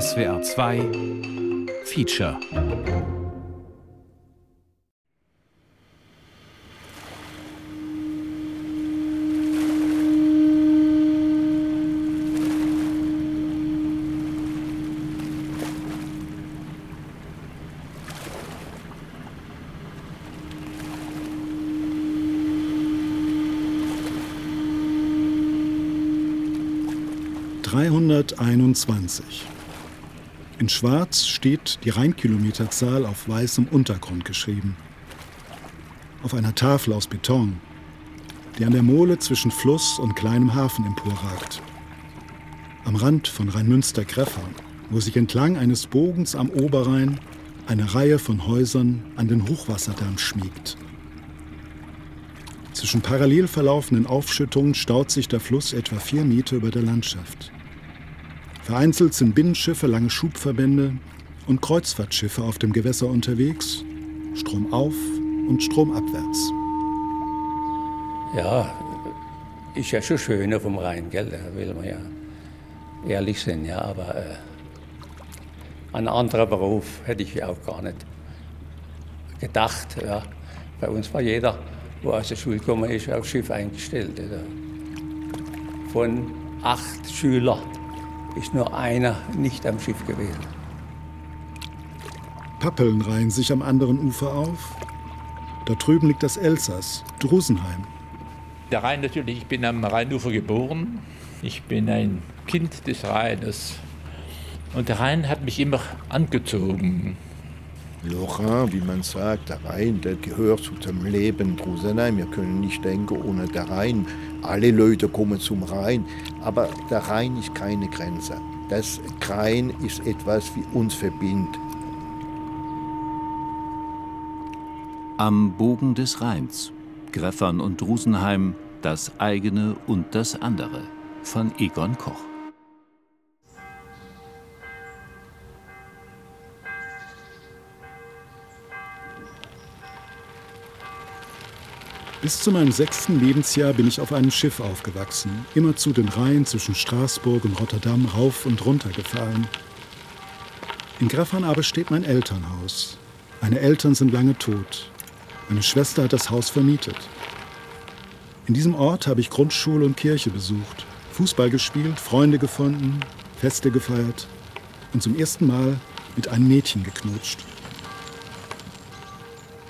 SWR 2 Feature Dreihunderteinundzwanzig. In Schwarz steht die Rheinkilometerzahl auf weißem Untergrund geschrieben. Auf einer Tafel aus Beton, die an der Mole zwischen Fluss und kleinem Hafen emporragt. Am Rand von Rheinmünster-Greffern, wo sich entlang eines Bogens am Oberrhein eine Reihe von Häusern an den Hochwasserdamm schmiegt. Zwischen parallel verlaufenden Aufschüttungen staut sich der Fluss etwa vier Meter über der Landschaft. Vereinzelt sind Binnenschiffe, lange Schubverbände und Kreuzfahrtschiffe auf dem Gewässer unterwegs, stromauf und stromabwärts. Ja, ist ja schon schön auf dem Rhein, gell? Da will man ja ehrlich sein, ja, aber äh, einen anderen Beruf hätte ich auch gar nicht gedacht. Ja. Bei uns war jeder, wo aus der Schule gekommen ist, aufs Schiff eingestellt. Oder? Von acht Schülern ist nur einer nicht am Schiff gewesen. Pappeln reihen sich am anderen Ufer auf. Da drüben liegt das Elsass, Drusenheim. Der Rhein natürlich, ich bin am Rheinufer geboren. Ich bin ein Kind des Rheines. Und der Rhein hat mich immer angezogen. Lorrain, wie man sagt, der Rhein, der gehört zu dem Leben Drusenheim. Wir können nicht denken ohne der Rhein. Alle Leute kommen zum Rhein, aber der Rhein ist keine Grenze. Das Rhein ist etwas, wie uns verbindet. Am Bogen des Rheins, Greffern und Drusenheim, das eigene und das andere von Egon Koch. Bis zu meinem sechsten Lebensjahr bin ich auf einem Schiff aufgewachsen, immer zu den Rhein zwischen Straßburg und Rotterdam rauf und runter gefahren. In Greffern aber steht mein Elternhaus. Meine Eltern sind lange tot. Meine Schwester hat das Haus vermietet. In diesem Ort habe ich Grundschule und Kirche besucht, Fußball gespielt, Freunde gefunden, Feste gefeiert und zum ersten Mal mit einem Mädchen geknutscht.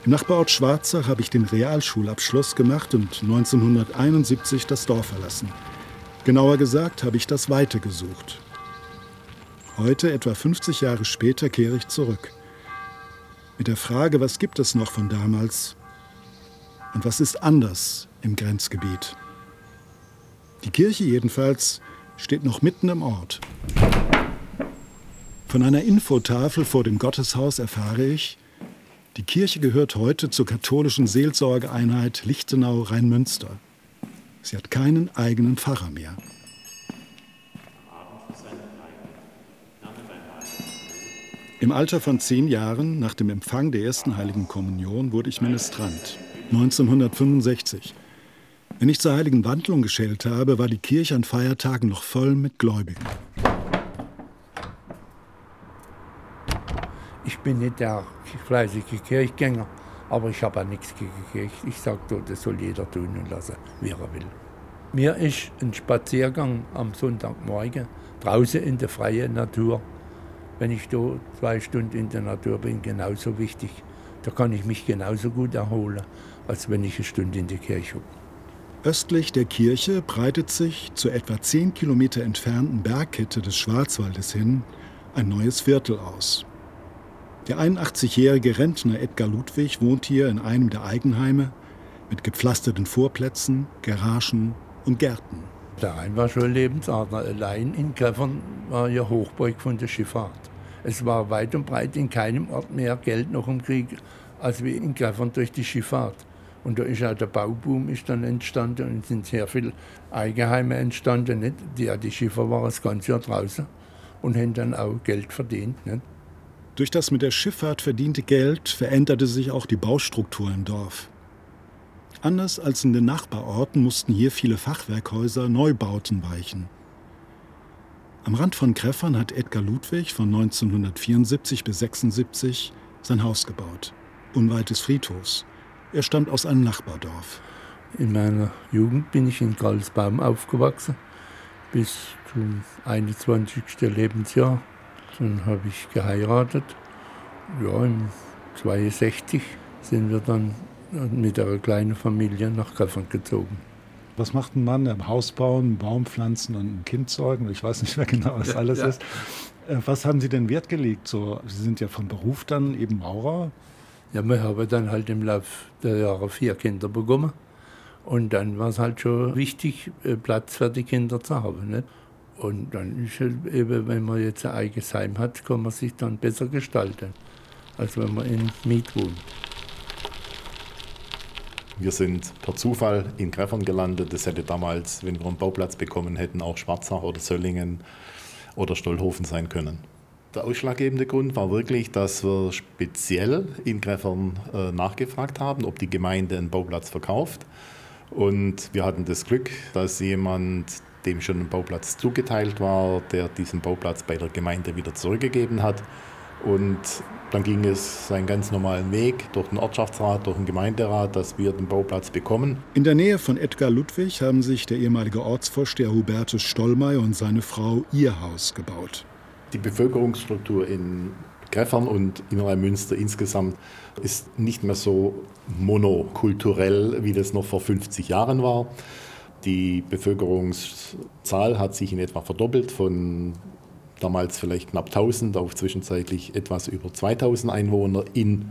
Im Nachbarort Schwarzach habe ich den Realschulabschluss gemacht und 1971 das Dorf verlassen. Genauer gesagt habe ich das Weite gesucht. Heute, etwa 50 Jahre später, kehre ich zurück. Mit der Frage, was gibt es noch von damals und was ist anders im Grenzgebiet. Die Kirche jedenfalls steht noch mitten im Ort. Von einer Infotafel vor dem Gotteshaus erfahre ich, die Kirche gehört heute zur katholischen Seelsorgeeinheit Lichtenau-Rheinmünster. Sie hat keinen eigenen Pfarrer mehr. Im Alter von zehn Jahren, nach dem Empfang der ersten Heiligen Kommunion, wurde ich Ministrant. 1965. Wenn ich zur Heiligen Wandlung geschält habe, war die Kirche an Feiertagen noch voll mit Gläubigen. Ich bin nicht der fleißige Kirchgänger, aber ich habe auch nichts gegen Kirche. Ich sage, das soll jeder tun und lassen, wie er will. Mir ist ein Spaziergang am Sonntagmorgen draußen in der freien Natur, wenn ich da zwei Stunden in der Natur bin, genauso wichtig. Da kann ich mich genauso gut erholen, als wenn ich eine Stunde in der Kirche bin. Östlich der Kirche breitet sich zur etwa zehn Kilometer entfernten Bergkette des Schwarzwaldes hin ein neues Viertel aus. Der 81-jährige Rentner Edgar Ludwig wohnt hier in einem der Eigenheime mit gepflasterten Vorplätzen, Garagen und Gärten. Der Rhein war schon Lebensart. Allein in Greffern war ja Hochburg von der Schifffahrt. Es war weit und breit in keinem Ort mehr Geld noch im Krieg als wie in Greffern durch die Schifffahrt. Und da ist auch der Bauboom ist dann entstanden und sind sehr viele Eigenheime entstanden. Nicht? Die, die Schiffer waren das ganze Jahr draußen und haben dann auch Geld verdient. Nicht? Durch das mit der Schifffahrt verdiente Geld veränderte sich auch die Baustruktur im Dorf. Anders als in den Nachbarorten mussten hier viele Fachwerkhäuser Neubauten weichen. Am Rand von Greffern hat Edgar Ludwig von 1974 bis 76 sein Haus gebaut, unweit des Friedhofs. Er stammt aus einem Nachbardorf. In meiner Jugend bin ich in Karlsbaum aufgewachsen, bis zum 21. Lebensjahr. Dann habe ich geheiratet. Ja, im 62 sind wir dann mit einer kleinen Familie nach Kaffern gezogen. Was macht ein Mann? Im Haus bauen, Baum pflanzen und ein Kind zeugen? Ich weiß nicht mehr genau, was alles ja. ist. Äh, was haben Sie denn Wert gelegt? So, Sie sind ja von Beruf dann eben Maurer. Ja, wir haben dann halt im Laufe der Jahre vier Kinder bekommen. Und dann war es halt schon wichtig, äh, Platz für die Kinder zu haben. Nicht? Und dann ist es eben, wenn man jetzt ein eigenes Heim hat, kann man sich dann besser gestalten, als wenn man in Miet wohnt. Wir sind per Zufall in Greffern gelandet. Das hätte damals, wenn wir einen Bauplatz bekommen hätten, auch Schwarzach oder Söllingen oder Stollhofen sein können. Der ausschlaggebende Grund war wirklich, dass wir speziell in Greffern äh, nachgefragt haben, ob die Gemeinde einen Bauplatz verkauft. Und wir hatten das Glück, dass jemand, dem schon ein Bauplatz zugeteilt war, der diesen Bauplatz bei der Gemeinde wieder zurückgegeben hat. Und dann ging es seinen ganz normalen Weg durch den Ortschaftsrat, durch den Gemeinderat, dass wir den Bauplatz bekommen. In der Nähe von Edgar Ludwig haben sich der ehemalige Ortsvorsteher Hubertus Stollmeier und seine Frau ihr Haus gebaut. Die Bevölkerungsstruktur in Greffern und in Rhein-Münster insgesamt ist nicht mehr so monokulturell, wie das noch vor 50 Jahren war. Die Bevölkerungszahl hat sich in etwa verdoppelt von damals vielleicht knapp 1000 auf zwischenzeitlich etwas über 2000 Einwohner in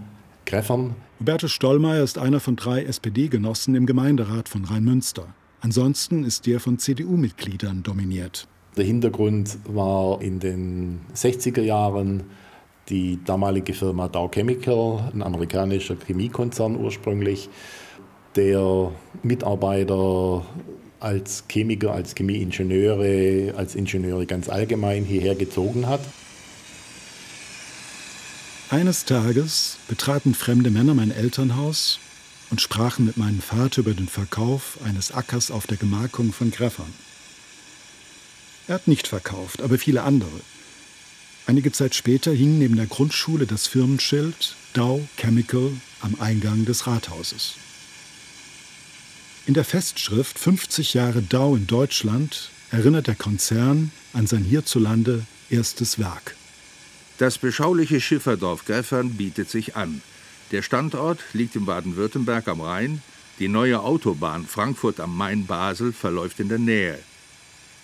Greffern. Hubertus Stollmeier ist einer von drei SPD-Genossen im Gemeinderat von Rhein-Münster. Ansonsten ist der von CDU-Mitgliedern dominiert. Der Hintergrund war in den 60er Jahren die damalige Firma Dow Chemical, ein amerikanischer Chemiekonzern ursprünglich, der Mitarbeiter als Chemiker, als Chemieingenieure, als Ingenieure ganz allgemein hierher gezogen hat. Eines Tages betraten fremde Männer mein Elternhaus und sprachen mit meinem Vater über den Verkauf eines Ackers auf der Gemarkung von Greffern. Er hat nicht verkauft, aber viele andere. Einige Zeit später hing neben der Grundschule das Firmenschild Dow Chemical am Eingang des Rathauses. In der Festschrift 50 Jahre Dow in Deutschland erinnert der Konzern an sein hierzulande erstes Werk. Das beschauliche Schifferdorf Greffern bietet sich an. Der Standort liegt in Baden-Württemberg am Rhein. Die neue Autobahn Frankfurt am Main-Basel verläuft in der Nähe.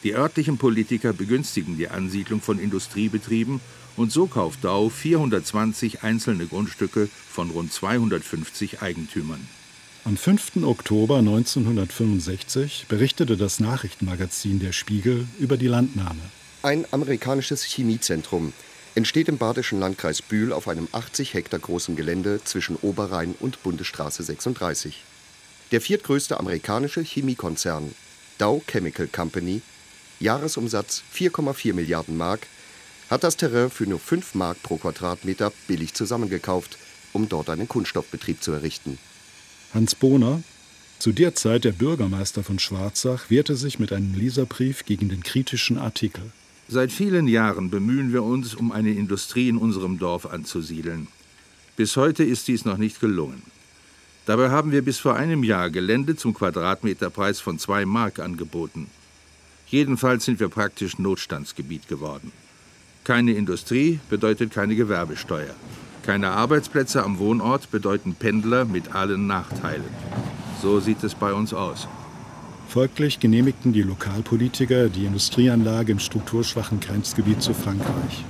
Die örtlichen Politiker begünstigen die Ansiedlung von Industriebetrieben und so kauft Dow 420 einzelne Grundstücke von rund 250 Eigentümern. Am 5. Oktober 1965 berichtete das Nachrichtenmagazin Der Spiegel über die Landnahme. Ein amerikanisches Chemiezentrum entsteht im badischen Landkreis Bühl auf einem 80 Hektar großen Gelände zwischen Oberrhein und Bundesstraße 36. Der viertgrößte amerikanische Chemiekonzern Dow Chemical Company, Jahresumsatz 4,4 Milliarden Mark, hat das Terrain für nur 5 Mark pro Quadratmeter billig zusammengekauft, um dort einen Kunststoffbetrieb zu errichten. Hans Bohner, zu der Zeit der Bürgermeister von Schwarzach, wehrte sich mit einem Leserbrief gegen den kritischen Artikel. Seit vielen Jahren bemühen wir uns, um eine Industrie in unserem Dorf anzusiedeln. Bis heute ist dies noch nicht gelungen. Dabei haben wir bis vor einem Jahr Gelände zum Quadratmeterpreis von 2 Mark angeboten. Jedenfalls sind wir praktisch Notstandsgebiet geworden. Keine Industrie bedeutet keine Gewerbesteuer. Keine Arbeitsplätze am Wohnort bedeuten Pendler mit allen Nachteilen. So sieht es bei uns aus. Folglich genehmigten die Lokalpolitiker die Industrieanlage im strukturschwachen Grenzgebiet zu Frankreich.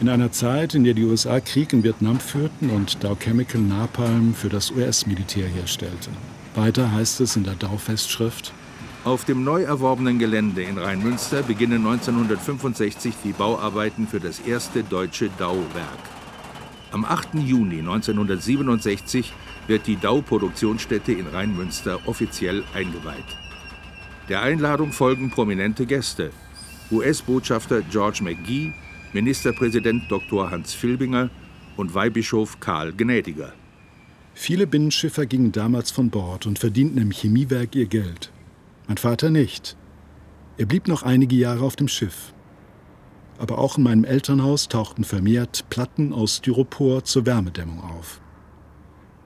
In einer Zeit, in der die USA Krieg in Vietnam führten und Dow Chemical Napalm für das US-Militär herstellte. Weiter heißt es in der Dow-Festschrift, auf dem neu erworbenen Gelände in Rheinmünster beginnen 1965 die Bauarbeiten für das erste deutsche Dow-Werk. Am 8. Juni 1967 wird die Dau-Produktionsstätte in Rheinmünster offiziell eingeweiht. Der Einladung folgen prominente Gäste. US-Botschafter George McGee, Ministerpräsident Dr. Hans Filbinger und Weihbischof Karl Gnädiger. Viele Binnenschiffer gingen damals von Bord und verdienten im Chemiewerk ihr Geld. Mein Vater nicht. Er blieb noch einige Jahre auf dem Schiff. Aber auch in meinem Elternhaus tauchten vermehrt Platten aus Styropor zur Wärmedämmung auf.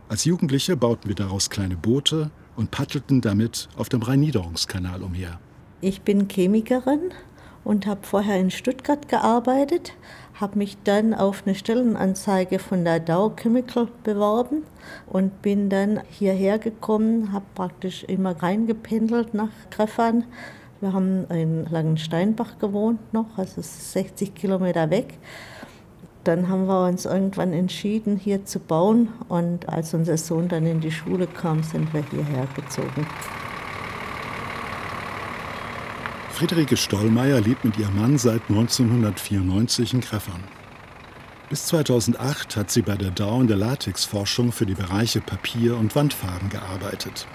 Als Jugendliche bauten wir daraus kleine Boote und paddelten damit auf dem Rhein-Niederungskanal umher. Ich bin Chemikerin und habe vorher in Stuttgart gearbeitet, habe mich dann auf eine Stellenanzeige von der Dow Chemical beworben und bin dann hierher gekommen, habe praktisch immer reingependelt nach Greffern. Wir haben in Langensteinbach gewohnt noch, also 60 Kilometer weg. Dann haben wir uns irgendwann entschieden, hier zu bauen. Und als unser Sohn dann in die Schule kam, sind wir hierher gezogen. Friederike Stollmeier lebt mit ihrem Mann seit 1994 in Kreffern. Bis 2008 hat sie bei der Dow in der Latexforschung für die Bereiche Papier und Wandfarben gearbeitet.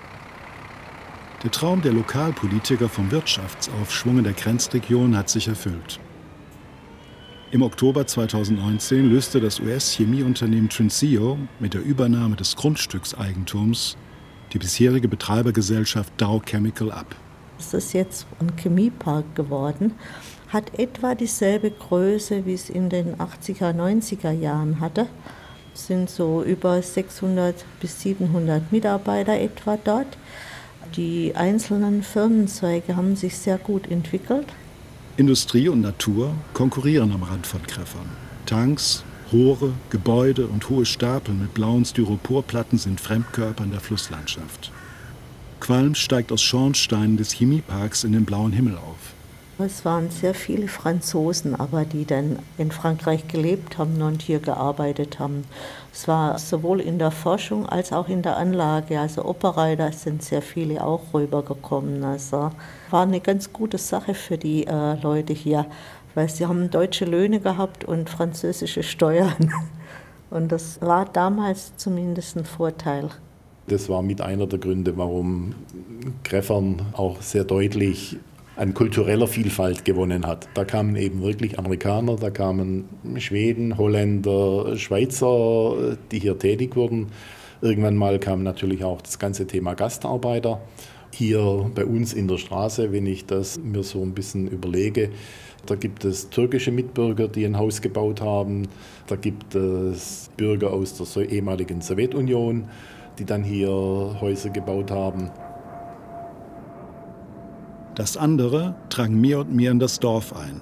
Der Traum der Lokalpolitiker vom Wirtschaftsaufschwung in der Grenzregion hat sich erfüllt. Im Oktober 2019 löste das US-Chemieunternehmen Trinseo mit der Übernahme des Grundstückseigentums die bisherige Betreibergesellschaft Dow Chemical ab. Es ist jetzt ein Chemiepark geworden, hat etwa dieselbe Größe, wie es in den 80er, 90er Jahren hatte. Es sind so über 600 bis 700 Mitarbeiter etwa dort. Die einzelnen Firmenzweige haben sich sehr gut entwickelt. Industrie und Natur konkurrieren am Rand von Kreffern. Tanks, Rohre, Gebäude und hohe Stapel mit blauen Styroporplatten sind Fremdkörper in der Flusslandschaft. Qualm steigt aus Schornsteinen des Chemieparks in den blauen Himmel auf. Es waren sehr viele Franzosen, aber die dann in Frankreich gelebt haben und hier gearbeitet haben. Es war sowohl in der Forschung als auch in der Anlage. Also Operei, da sind sehr viele auch rübergekommen. Also war eine ganz gute Sache für die äh, Leute hier, weil sie haben deutsche Löhne gehabt und französische Steuern. Und das war damals zumindest ein Vorteil. Das war mit einer der Gründe, warum Greffern auch sehr deutlich an kultureller Vielfalt gewonnen hat. Da kamen eben wirklich Amerikaner, da kamen Schweden, Holländer, Schweizer, die hier tätig wurden. Irgendwann mal kam natürlich auch das ganze Thema Gastarbeiter. Hier bei uns in der Straße, wenn ich das mir so ein bisschen überlege, da gibt es türkische Mitbürger, die ein Haus gebaut haben. Da gibt es Bürger aus der ehemaligen Sowjetunion, die dann hier Häuser gebaut haben. Das andere drang mehr und mehr in das Dorf ein.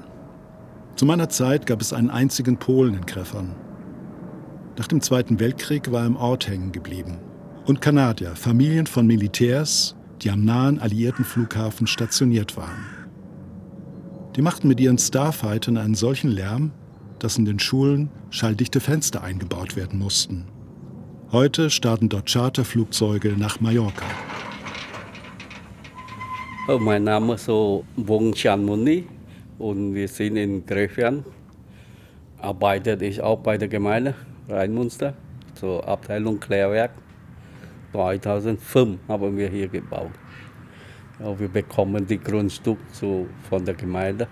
Zu meiner Zeit gab es einen einzigen Polen in Kreffern. Nach dem Zweiten Weltkrieg war er im Ort hängen geblieben. Und Kanadier, Familien von Militärs, die am nahen alliierten Flughafen stationiert waren. Die machten mit ihren Starfightern einen solchen Lärm, dass in den Schulen schalldichte Fenster eingebaut werden mussten. Heute starten dort Charterflugzeuge nach Mallorca. Mein Name ist so Wong Chanmuni und wir sind in Gräfern. Arbeitet ich auch bei der Gemeinde Rheinmunster, zur Abteilung Klärwerk. 2005 haben wir hier gebaut. Ja, wir bekommen die Grundstück so von der Gemeinde.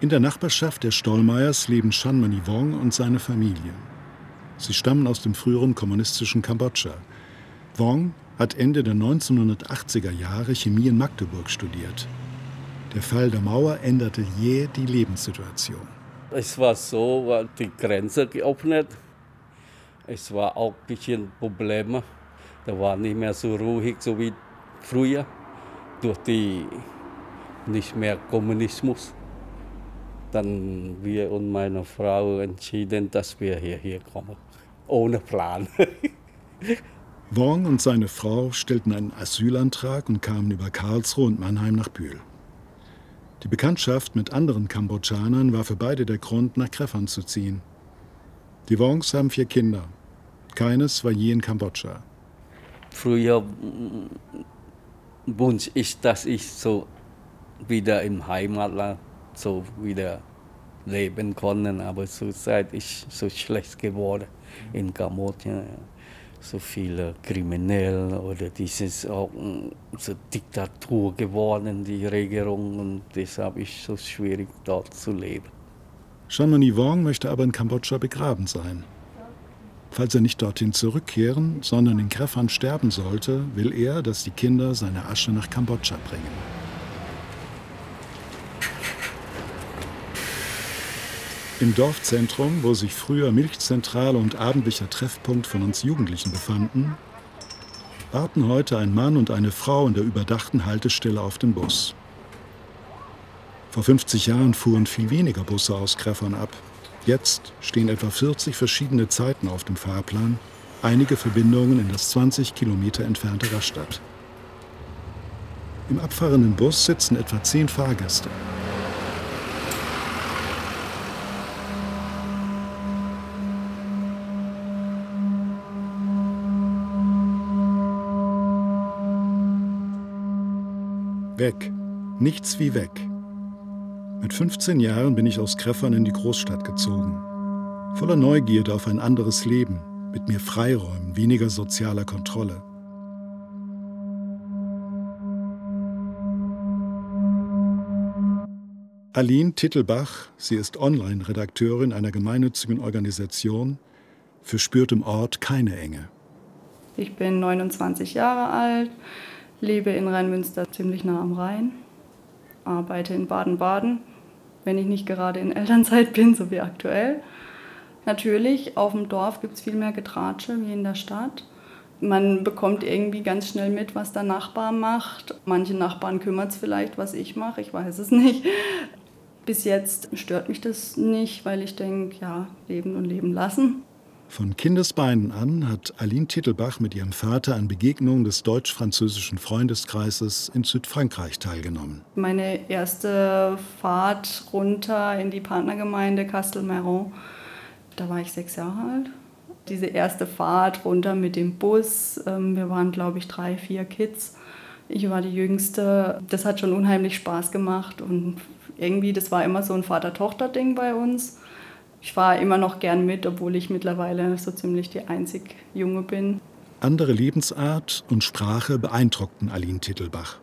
In der Nachbarschaft der Stollmeyers leben Shanmani Wong und seine Familie. Sie stammen aus dem früheren kommunistischen Kambodscha. Wong hat Ende der 1980er Jahre Chemie in Magdeburg studiert. Der Fall der Mauer änderte jäh die Lebenssituation. Es war so, die Grenze geöffnet. Es war auch ein bisschen Probleme. Da war nicht mehr so ruhig, so wie früher, durch die nicht mehr Kommunismus. Dann wir und meine Frau entschieden, dass wir hierher kommen, ohne Plan. Wong und seine Frau stellten einen Asylantrag und kamen über Karlsruhe und Mannheim nach Bühl. Die Bekanntschaft mit anderen Kambodschanern war für beide der Grund, nach Kreffern zu ziehen. Die Wongs haben vier Kinder. Keines war je in Kambodscha. Früher wünsche ich, dass ich so wieder im Heimatland so wieder leben konnte, aber zurzeit ist so schlecht geworden in Kambodscha so viele Kriminelle oder dieses auch so Diktatur geworden, die Regierung und deshalb ist es so schwierig dort zu leben. Shanmani Wong möchte aber in Kambodscha begraben sein. Falls er nicht dorthin zurückkehren, sondern in Krefan sterben sollte, will er, dass die Kinder seine Asche nach Kambodscha bringen. Im Dorfzentrum, wo sich früher Milchzentrale und abendlicher Treffpunkt von uns Jugendlichen befanden, warten heute ein Mann und eine Frau in der überdachten Haltestelle auf den Bus. Vor 50 Jahren fuhren viel weniger Busse aus Kreffern ab. Jetzt stehen etwa 40 verschiedene Zeiten auf dem Fahrplan, einige Verbindungen in das 20 Kilometer entfernte Rastatt. Im abfahrenden Bus sitzen etwa zehn Fahrgäste. Nichts wie weg. Mit 15 Jahren bin ich aus Kreffern in die Großstadt gezogen. Voller Neugierde auf ein anderes Leben, mit mehr Freiräumen, weniger sozialer Kontrolle. Aline Tittelbach, sie ist Online-Redakteurin einer gemeinnützigen Organisation, verspürt im Ort keine Enge. Ich bin 29 Jahre alt, lebe in Rheinmünster ziemlich nah am Rhein, arbeite in Baden-Baden, wenn ich nicht gerade in Elternzeit bin, so wie aktuell. Natürlich, auf dem Dorf gibt es viel mehr Getratsche wie in der Stadt. Man bekommt irgendwie ganz schnell mit, was der Nachbar macht. Manche Nachbarn kümmert es vielleicht, was ich mache, ich weiß es nicht. Bis jetzt stört mich das nicht, weil ich denke, ja, leben und leben lassen. Von Kindesbeinen an hat Aline Tittelbach mit ihrem Vater an Begegnungen des deutsch-französischen Freundeskreises in Südfrankreich teilgenommen. Meine erste Fahrt runter in die Partnergemeinde Castelmairon, da war ich sechs Jahre alt. Diese erste Fahrt runter mit dem Bus, ähm, wir waren glaube ich drei, vier Kids. Ich war die Jüngste. Das hat schon unheimlich Spaß gemacht und irgendwie, das war immer so ein Vater-Tochter-Ding bei uns. Ich fahre immer noch gern mit, obwohl ich mittlerweile so ziemlich die einzig Junge bin. Andere Lebensart und Sprache beeindruckten Aline Tittelbach.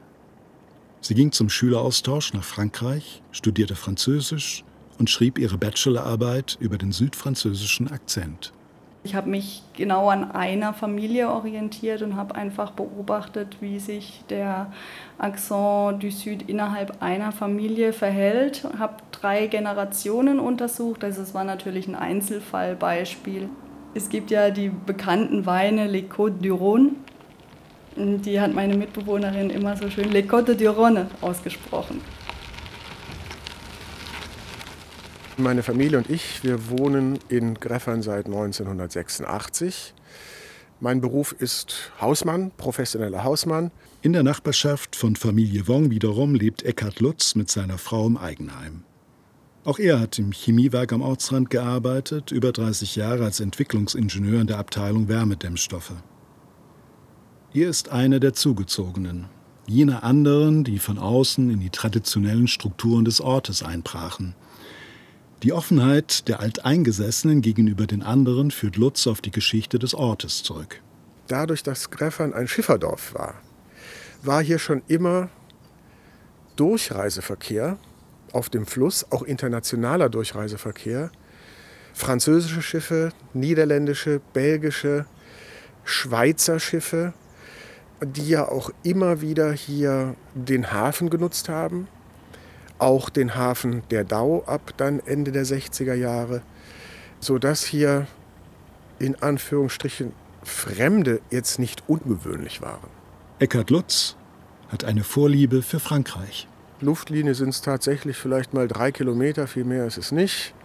Sie ging zum Schüleraustausch nach Frankreich, studierte Französisch und schrieb ihre Bachelorarbeit über den südfranzösischen Akzent. Ich habe mich genau an einer Familie orientiert und habe einfach beobachtet, wie sich der Accent du Sud innerhalb einer Familie verhält. Ich Habe drei Generationen untersucht. Also es war natürlich ein Einzelfallbeispiel. Es gibt ja die bekannten Weine Les Côtes du Rhône. Die hat meine Mitbewohnerin immer so schön Les Côtes du Rhône ausgesprochen. Meine Familie und ich, wir wohnen in Greffern seit 1986. Mein Beruf ist Hausmann, professioneller Hausmann. In der Nachbarschaft von Familie Wong wiederum lebt Eckhard Lutz mit seiner Frau im Eigenheim. Auch er hat im Chemiewerk am Ortsrand gearbeitet, über 30 Jahre als Entwicklungsingenieur in der Abteilung Wärmedämmstoffe. Er ist einer der Zugezogenen, jener anderen, die von außen in die traditionellen Strukturen des Ortes einbrachen – die Offenheit der Alteingesessenen gegenüber den anderen führt Lutz auf die Geschichte des Ortes zurück. Dadurch, dass Greffern ein Schifferdorf war, war hier schon immer Durchreiseverkehr auf dem Fluss, auch internationaler Durchreiseverkehr. Französische Schiffe, niederländische, belgische, Schweizer Schiffe, die ja auch immer wieder hier den Hafen genutzt haben auch den Hafen der Dau ab dann Ende der 60er Jahre, sodass hier in Anführungsstrichen Fremde jetzt nicht ungewöhnlich waren. Eckhard Lutz hat eine Vorliebe für Frankreich. Luftlinie sind es tatsächlich vielleicht mal drei Kilometer, viel mehr ist es nicht.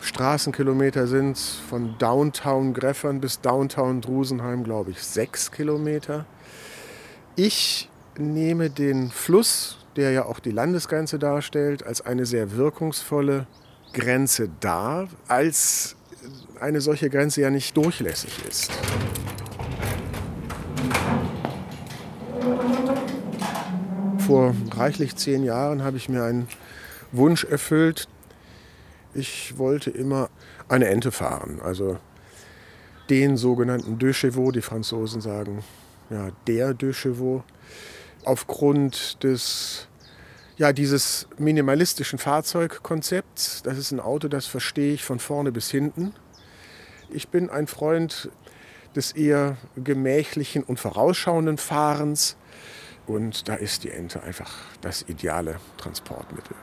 Straßenkilometer sind es von Downtown Greffern bis Downtown Drusenheim, glaube ich, sechs Kilometer. Ich nehme den Fluss der ja auch die Landesgrenze darstellt, als eine sehr wirkungsvolle Grenze dar, als eine solche Grenze ja nicht durchlässig ist. Vor reichlich zehn Jahren habe ich mir einen Wunsch erfüllt. Ich wollte immer eine Ente fahren, also den sogenannten Deux Chevaux, die Franzosen sagen, ja, der Deux Chevaux aufgrund des ja, dieses minimalistischen Fahrzeugkonzepts. Das ist ein Auto, das verstehe ich von vorne bis hinten. Ich bin ein Freund des eher gemächlichen und vorausschauenden Fahrens. Und da ist die Ente einfach das ideale Transportmittel.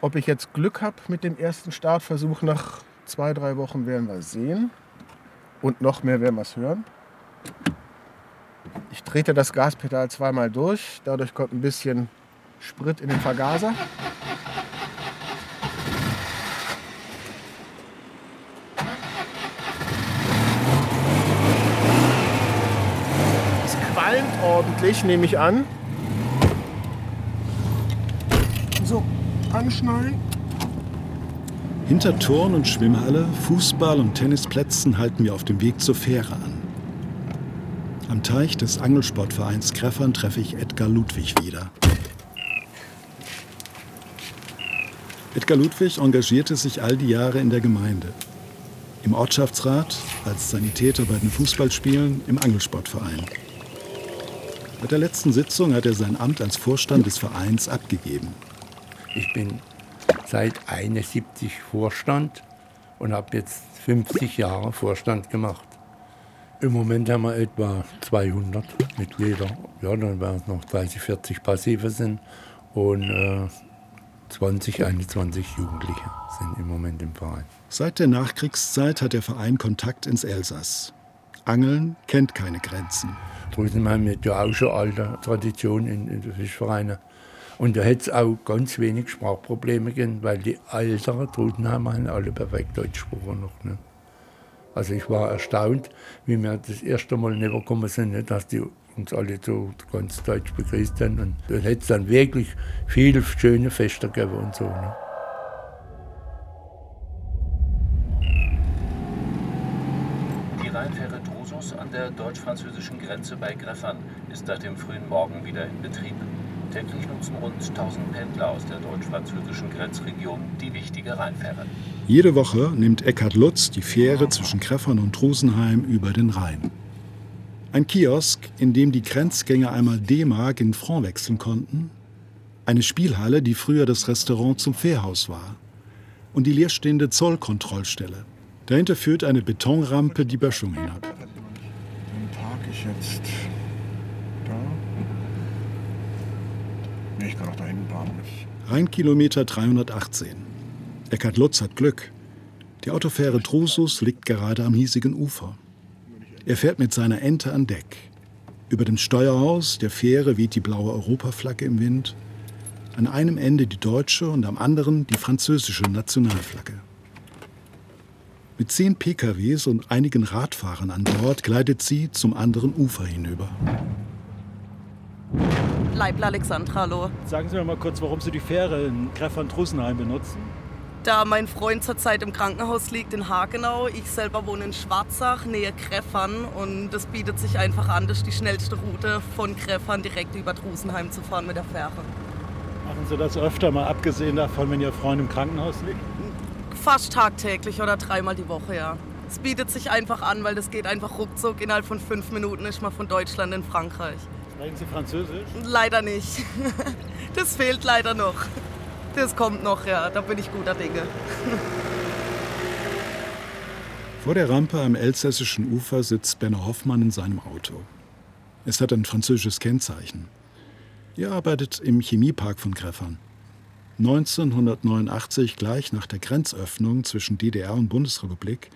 Ob ich jetzt Glück habe mit dem ersten Startversuch nach zwei, drei Wochen, werden wir sehen. Und noch mehr werden wir es hören. Ich trete das Gaspedal zweimal durch. Dadurch kommt ein bisschen Sprit in den Vergaser. Es qualmt ordentlich, nehme ich an. So, anschnallen. Hinter Turn- und Schwimmhalle, Fußball- und Tennisplätzen halten wir auf dem Weg zur Fähre an. Am Teich des Angelsportvereins Kreffern treffe ich Edgar Ludwig wieder. Edgar Ludwig engagierte sich all die Jahre in der Gemeinde. Im Ortschaftsrat, als Sanitäter bei den Fußballspielen, im Angelsportverein. Bei der letzten Sitzung hat er sein Amt als Vorstand des Vereins abgegeben. Ich bin seit 71 Vorstand und habe jetzt 50 Jahre Vorstand gemacht. Im Moment haben wir etwa 200 Mitglieder. Ja, dann werden es noch 30, 40 Passive sind und äh, 20, 21 Jugendliche sind im Moment im Verein. Seit der Nachkriegszeit hat der Verein Kontakt ins Elsass. Angeln kennt keine Grenzen. Drüben haben wir ja auch schon alte Tradition in, in den Fischvereinen. Und da hätte es auch ganz wenig Sprachprobleme gegeben, weil die älteren drüben haben alle perfekt Deutsch gesprochen noch. Ne? Also ich war erstaunt, wie wir das erste Mal gekommen sind, dass die uns alle so ganz deutsch begrüßt haben. Und da hätte es dann wirklich viele schöne Feste gegeben und so. Ne? Die Rheinfähre Drusus an der deutsch-französischen Grenze bei Greffern ist seit dem frühen Morgen wieder in Betrieb. Täglich nutzen rund 1000 Pendler aus der deutsch-französischen Grenzregion die wichtige Rheinfähre. Jede Woche nimmt Eckhard Lutz die Fähre zwischen Kreffern und Drusenheim über den Rhein. Ein Kiosk, in dem die Grenzgänger einmal D-Mark in Franc wechseln konnten. Eine Spielhalle, die früher das Restaurant zum Fährhaus war. Und die leerstehende Zollkontrollstelle. Dahinter führt eine Betonrampe die Böschung hinab. Dann parke ich jetzt da. Nee, ich kann auch da hinten parken. Rheinkilometer 318. Eckhard Lutz hat Glück. Die Autofähre Drusus liegt gerade am hiesigen Ufer. Er fährt mit seiner Ente an Deck. Über dem Steuerhaus der Fähre weht die blaue Europaflagge im Wind. An einem Ende die deutsche und am anderen die französische Nationalflagge. Mit zehn PKWs und einigen Radfahrern an Bord gleitet sie zum anderen Ufer hinüber. Alexandra, hallo. Sagen Sie mir mal kurz, warum Sie die Fähre in Greffern-Drusenheim benutzen. Da mein Freund zurzeit im Krankenhaus liegt in Hagenau, ich selber wohne in Schwarzach, nähe Greffern und es bietet sich einfach an, das ist die schnellste Route von Greffern direkt über Drusenheim zu fahren mit der Fähre. Machen Sie das öfter mal, abgesehen davon, wenn Ihr Freund im Krankenhaus liegt? Fast tagtäglich oder dreimal die Woche, ja. Es bietet sich einfach an, weil das geht einfach ruckzuck. Innerhalb von fünf Minuten ist man von Deutschland in Frankreich. Sprechen Sie Französisch? Leider nicht. Das fehlt leider noch. Das kommt noch, ja. Da bin ich guter Dinge. Vor der Rampe am elsässischen Ufer sitzt Benno Hoffmann in seinem Auto. Es hat ein französisches Kennzeichen. Er arbeitet im Chemiepark von Greffern. 1989, gleich nach der Grenzöffnung zwischen DDR und Bundesrepublik,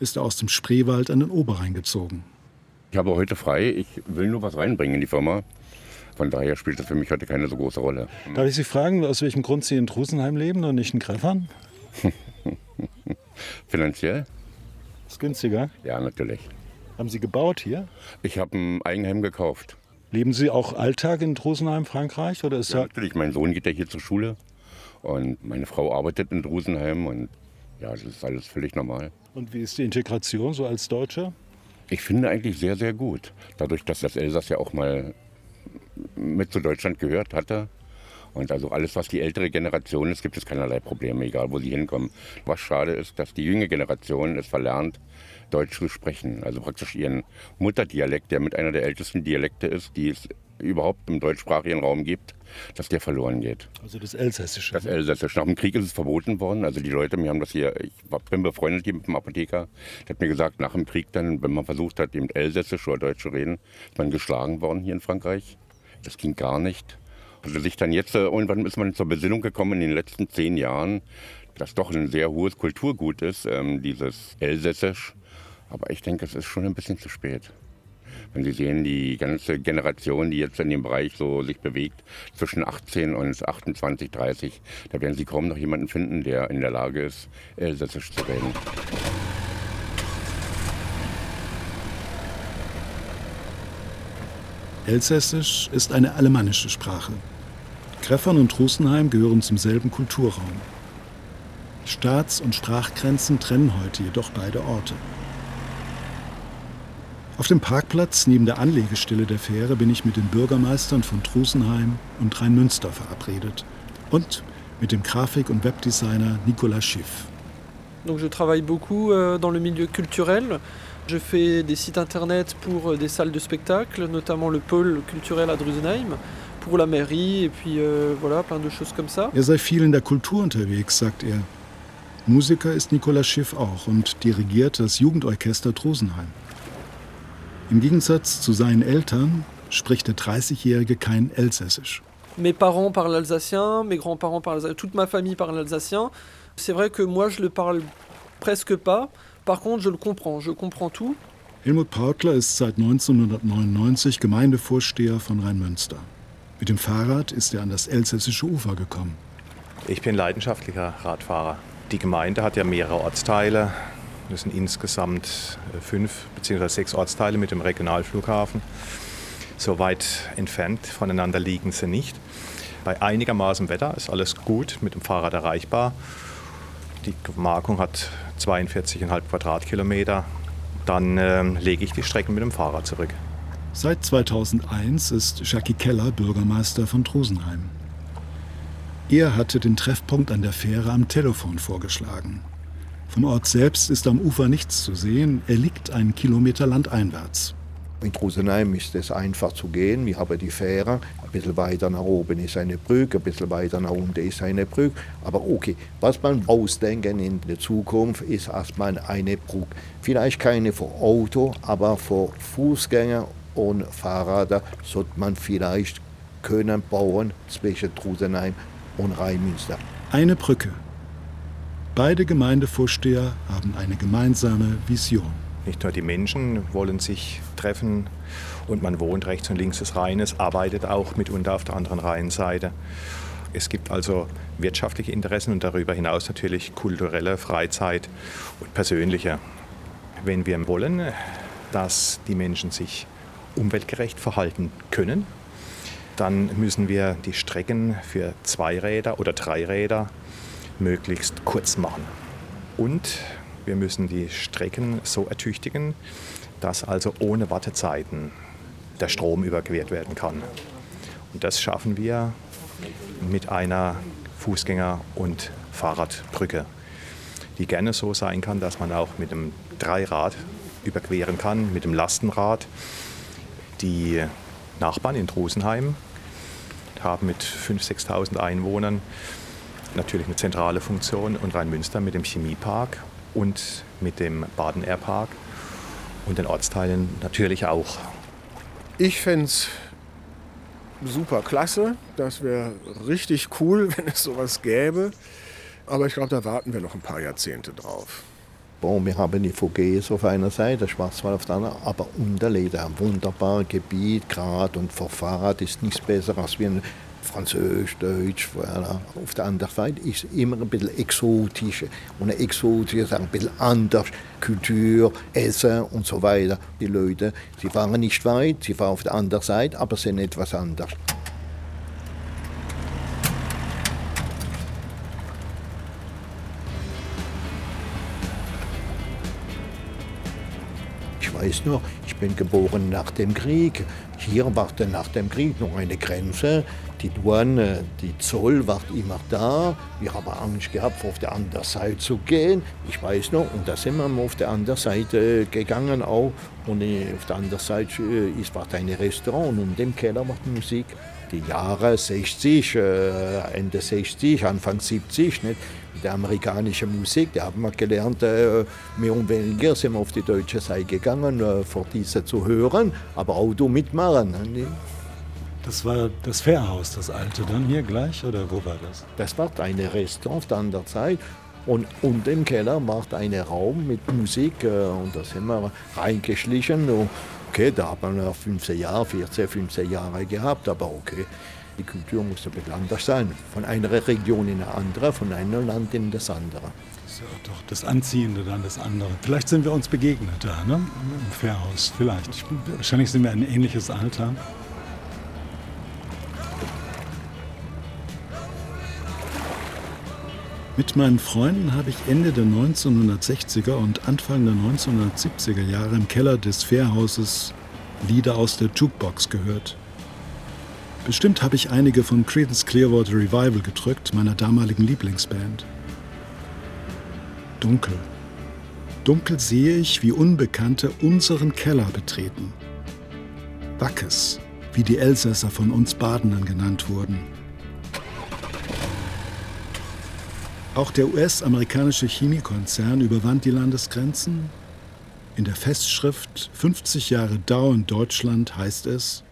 ist er aus dem Spreewald an den Oberrhein gezogen. Ich habe heute frei, ich will nur was reinbringen in die Firma. Von daher spielt das für mich heute keine so große Rolle. Darf ich Sie fragen, aus welchem Grund Sie in Drusenheim leben und nicht in Greffern? Finanziell? Ist günstiger? Ja, natürlich. Haben Sie gebaut hier? Ich habe ein Eigenheim gekauft. Leben Sie auch Alltag in Drusenheim, Frankreich? Oder ist Ja, natürlich. Mein Sohn geht ja hier zur Schule und meine Frau arbeitet in Drusenheim und ja, das ist alles völlig normal. Und wie ist die Integration so als Deutscher? Ich finde eigentlich sehr, sehr gut. Dadurch, dass das Elsass ja auch mal mit zu Deutschland gehört hatte. Und also alles, was die ältere Generation ist, gibt es keinerlei Probleme, egal wo sie hinkommen. Was schade ist, dass die junge Generation es verlernt, Deutsch zu sprechen. Also praktisch ihren Mutterdialekt, der mit einer der ältesten Dialekte ist, die es überhaupt im deutschsprachigen Raum gibt, dass der verloren geht. Also das Elsässische. Das Elsässische. Nach dem Krieg ist es verboten worden. Also die Leute, mir haben das hier, ich war- bin befreundet hier mit dem Apotheker, der hat mir gesagt, nach dem Krieg dann, wenn man versucht hat, eben Elsässisch oder Deutsch zu reden, ist man geschlagen worden hier in Frankreich. Das ging gar nicht. Also sich dann jetzt, äh, irgendwann ist man zur Besinnung gekommen in den letzten zehn Jahren, dass doch ein sehr hohes Kulturgut ist, ähm, dieses Elsässisch. Aber ich denke, es ist schon ein bisschen zu spät. Wenn Sie sehen, die ganze Generation, die jetzt in dem Bereich so sich bewegt, zwischen 18 und 28, 30, da werden Sie kaum noch jemanden finden, der in der Lage ist, Elsässisch zu reden. Elsässisch ist eine alemannische Sprache. Greffern und Rosenheim gehören zum selben Kulturraum. Staats- und Sprachgrenzen trennen heute jedoch beide Orte. Auf dem Parkplatz neben der Anlegestelle der Fähre bin ich mit den Bürgermeistern von Trusenheim und Rheinmünster verabredet und mit dem Grafik- und Webdesigner Nicolas Schiff. Donc je travaille beaucoup euh, dans le milieu culturel. Je fais des sites internet pour euh, des salles de spectacle, notamment le pôle culturel à Drusenheim, pour la mairie et puis euh, voilà, plein de choses comme ça. Er sei viel in der Kultur unterwegs, sagt er. Musiker ist Nicolas Schiff auch und dirigiert das Jugendorchester Drusenheim. Im Gegensatz zu seinen Eltern spricht der 30-Jährige kein Elsässisch. Mes parents parlent alsacien, mes grands-parents parlent alsacien, toute ma famille parle alsacien. C'est vrai que moi je le parle presque pas. Par contre, je le comprends, je comprends tout. Helmut Pautler ist seit 1999 Gemeindevorsteher von Rheinmünster. Mit dem Fahrrad ist er an das elsässische Ufer gekommen. Ich bin leidenschaftlicher Radfahrer. Die Gemeinde hat ja mehrere Ortsteile. Das sind insgesamt äh, fünf bzw. sechs Ortsteile mit dem Regionalflughafen. So weit entfernt voneinander liegen sie nicht. Bei einigermaßen Wetter ist alles gut mit dem Fahrrad erreichbar. Die Gemarkung hat 42,5 Quadratkilometer. Dann äh, lege ich die Strecken mit dem Fahrrad zurück. Seit 2001 ist Jackie Keller Bürgermeister von Trusenheim. Er hatte den Treffpunkt an der Fähre am Telefon vorgeschlagen. Vom Ort selbst ist am Ufer nichts zu sehen, er liegt einen Kilometer landeinwärts. In Trusenheim ist es einfach zu gehen. Wir haben die Fähre. Ein bisschen weiter nach oben ist eine Brücke, ein bisschen weiter nach unten ist eine Brücke. Aber okay, was man ausdenken in der Zukunft ist erstmal eine Brücke. Vielleicht keine für Auto, aber für Fußgänger und Fahrräder sollte man vielleicht können bauen zwischen Trusenheim und Rheinmünster. Eine Brücke. Beide Gemeindevorsteher haben eine gemeinsame Vision. Nicht nur die Menschen wollen sich treffen und man wohnt rechts und links des Rheines, arbeitet auch mitunter auf der anderen Rheinseite. Es gibt also wirtschaftliche Interessen und darüber hinaus natürlich kulturelle, Freizeit und persönliche. Wenn wir wollen, dass die Menschen sich umweltgerecht verhalten können, dann müssen wir die Strecken für Zweiräder oder Dreiräder möglichst kurz machen. Und wir müssen die Strecken so ertüchtigen, dass also ohne Wartezeiten der Strom überquert werden kann. Und das schaffen wir mit einer Fußgänger- und Fahrradbrücke, die gerne so sein kann, dass man auch mit dem Dreirad überqueren kann, mit dem Lastenrad. Die Nachbarn in Drusenheim haben mit 5.000, 6.000 Einwohnern natürlich eine zentrale Funktion und Rheinmünster mit dem Chemiepark und mit dem Baden Air Park und den Ortsteilen natürlich auch. Ich fände es super klasse. Das wäre richtig cool, wenn es sowas gäbe. Aber ich glaube, da warten wir noch ein paar Jahrzehnte drauf. Bon, wir haben die Vogesen auf einer Seite, Schwarzwald auf der anderen, aber Unterleder, ein wunderbares Gebiet, gerade und für Fahrrad ist nichts besser als wie ein Französisch, Deutsch. Voilà. Auf der anderen Seite ist immer ein bisschen exotisch. Und eine exotische ist ein bisschen anders. Kultur, Essen und so weiter. Die Leute, sie fahren nicht weit, sie fahren auf der anderen Seite, aber sind etwas anders. Ich weiß noch, ich bin geboren nach dem Krieg. Hier war nach dem Krieg noch eine Grenze. Die Douane, die Zoll war immer da. Wir haben Angst gehabt, auf der anderen Seite zu gehen. Ich weiß noch, und da sind wir auf der anderen Seite gegangen auch. Und auf der anderen Seite ist war ein Restaurant und im Keller die Musik. Die Jahre 60, Ende 60, Anfang 70, nicht? der amerikanischen Musik, da haben wir gelernt, äh, mehr und weniger sind wir auf die deutsche Seite gegangen, äh, für diese zu hören, aber auch da mitmachen. Ne? Das war das Fährhaus, das alte, dann hier gleich oder wo war das? Das war ein Restaurant an der Zeit und unten im Keller macht ein Raum mit Musik äh, und da sind wir reingeschlichen. Und okay, da hat man 15 Jahre, 14, 15 Jahre gehabt, aber okay. Die Kultur muss ein bisschen anders sein. Von einer Region in eine andere, von einem Land in das andere. Das ist ja doch das Anziehende dann das andere. Vielleicht sind wir uns begegnet da, ne? Im Fährhaus. Vielleicht. Ich, wahrscheinlich sind wir ein ähnliches Alter. Mit meinen Freunden habe ich Ende der 1960er und Anfang der 1970er Jahre im Keller des Fährhauses Lieder aus der Jukebox gehört. Bestimmt habe ich einige von Creedence Clearwater Revival gedrückt, meiner damaligen Lieblingsband. Dunkel. Dunkel sehe ich, wie Unbekannte unseren Keller betreten. Backes, wie die Elsässer von uns Badenern genannt wurden. Auch der US-amerikanische Chemiekonzern überwand die Landesgrenzen. In der Festschrift 50 Jahre in Deutschland heißt es,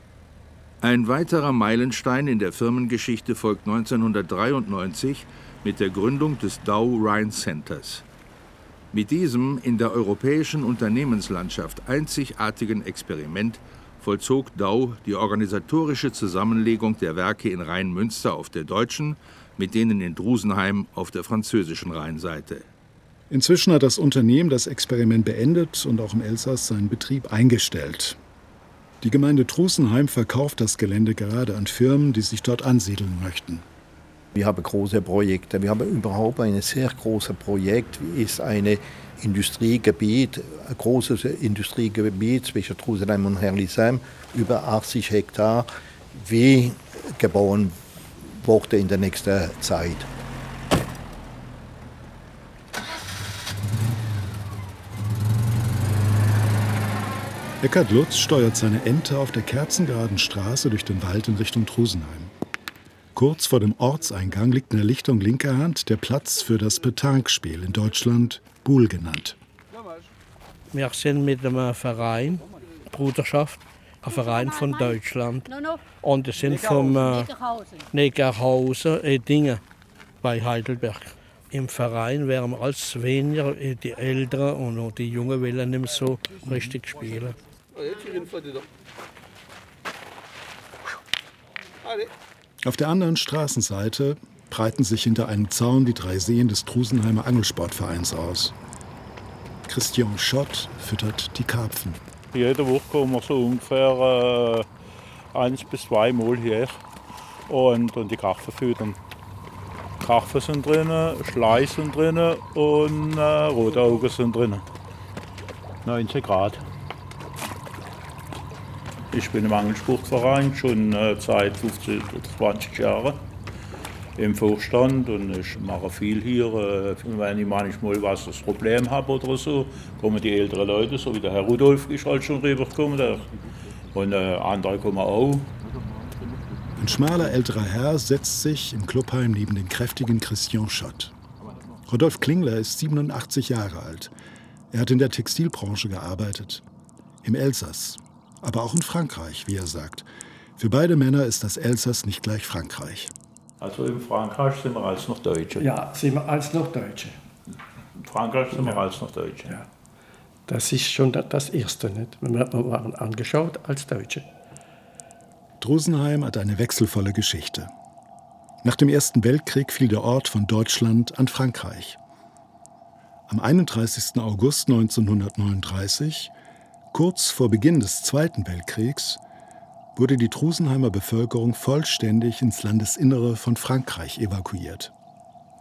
ein weiterer Meilenstein in der Firmengeschichte folgt 1993 mit der Gründung des Dow Rhine Centers. Mit diesem in der europäischen Unternehmenslandschaft einzigartigen Experiment vollzog Dow die organisatorische Zusammenlegung der Werke in Rheinmünster auf der deutschen mit denen in Drusenheim auf der französischen Rheinseite. Inzwischen hat das Unternehmen das Experiment beendet und auch im Elsass seinen Betrieb eingestellt. Die Gemeinde Drusenheim verkauft das Gelände gerade an Firmen, die sich dort ansiedeln möchten. Wir haben große Projekte. Wir haben überhaupt ein sehr großes Projekt, ist ein Industriegebiet, ein großes Industriegebiet zwischen Drusenheim und Herlisheim, über 80 Hektar, wie gebaut Worte in der nächsten Zeit. Eckhard Lutz steuert seine Ente auf der kerzengeraden Straße durch den Wald in Richtung Drusenheim. Kurz vor dem Ortseingang liegt in der Lichtung linker Hand der Platz für das Petanque-Spiel, in Deutschland Buhl genannt. Wir sind mit einem Verein, Bruderschaft, ein Verein von Deutschland. Und es sind vom äh, Neckarhausen äh, Dinge bei Heidelberg. Im Verein wären wir als weniger, äh, die Älteren und die Jungen wollen nicht mehr so richtig spielen. Auf der anderen Straßenseite breiten sich hinter einem Zaun die drei Seen des Drusenheimer Angelsportvereins aus. Christian Schott füttert die Karpfen. Jede Woche kommen wir so ungefähr äh, eins bis zwei Mal hier und, und die Karpfen füttern. Karpfen sind drin, Schlei sind drin und äh, rote Augen sind drin. 19 Grad. Ich bin im Angelsportverein schon äh, seit 15 oder 20 Jahren im Vorstand und ich mache viel hier. Äh, wenn ich manchmal was das Problem habe oder so, kommen die älteren Leute, so wie der Herr Rudolf ist halt schon rübergekommen. Und äh, andere kommen auch. Ein schmaler älterer Herr setzt sich im Clubheim neben den kräftigen Christian Schott. Rodolf Klingler ist 87 Jahre alt. Er hat in der Textilbranche gearbeitet. Im Elsass, aber auch in Frankreich, wie er sagt. Für beide Männer ist das Elsass nicht gleich Frankreich. Also in Frankreich sind wir als noch Deutsche. Ja, sind wir als noch Deutsche. In Frankreich sind ja. wir als noch Deutsche. Ja. Das ist schon das Erste. Nicht? Wir waren angeschaut als Deutsche. Drusenheim hat eine wechselvolle Geschichte. Nach dem Ersten Weltkrieg fiel der Ort von Deutschland an Frankreich. Am 31. August 1939, kurz vor Beginn des Zweiten Weltkriegs, wurde die Drusenheimer Bevölkerung vollständig ins Landesinnere von Frankreich evakuiert.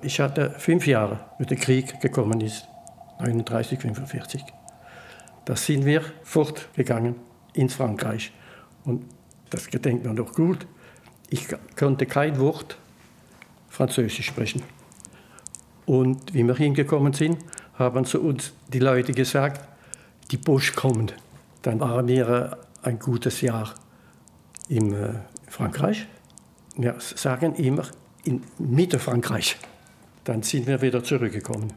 Ich hatte fünf Jahre, als der Krieg gekommen ist, 39, 45. Da sind wir fortgegangen ins Frankreich. Und das gedenkt man doch gut. Ich konnte kein Wort Französisch sprechen. Und wie wir hingekommen sind, haben zu uns die Leute gesagt, die Bosch kommt. Dann waren wir ein gutes Jahr in äh, Frankreich. Wir sagen immer in Mitte Frankreich. Dann sind wir wieder zurückgekommen.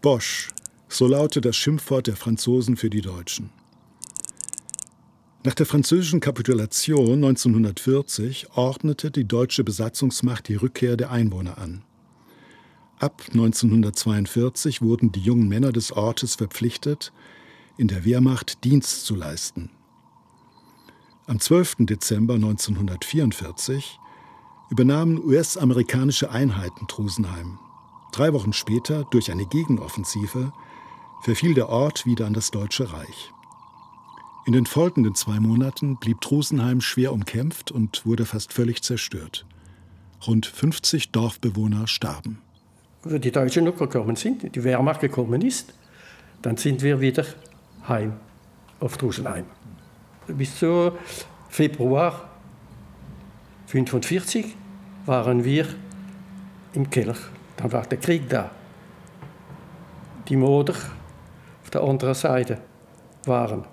Bosch, so lautet das Schimpfwort der Franzosen für die Deutschen. Nach der französischen Kapitulation 1940 ordnete die deutsche Besatzungsmacht die Rückkehr der Einwohner an. Ab 1942 wurden die jungen Männer des Ortes verpflichtet, in der Wehrmacht Dienst zu leisten. Am 12. Dezember 1944 übernahmen US-amerikanische Einheiten Trusenheim. Drei Wochen später, durch eine Gegenoffensive, verfiel der Ort wieder an das Deutsche Reich. In den folgenden zwei Monaten blieb Trusenheim schwer umkämpft und wurde fast völlig zerstört. Rund 50 Dorfbewohner starben. Wo die Deutschen noch gekommen sind, die Wehrmacht gekommen ist, dann sind wir wieder heim auf Trusenheim. Bis zu Februar 1945 waren wir im Keller. Dann war der Krieg da. Die Moder auf der anderen Seite waren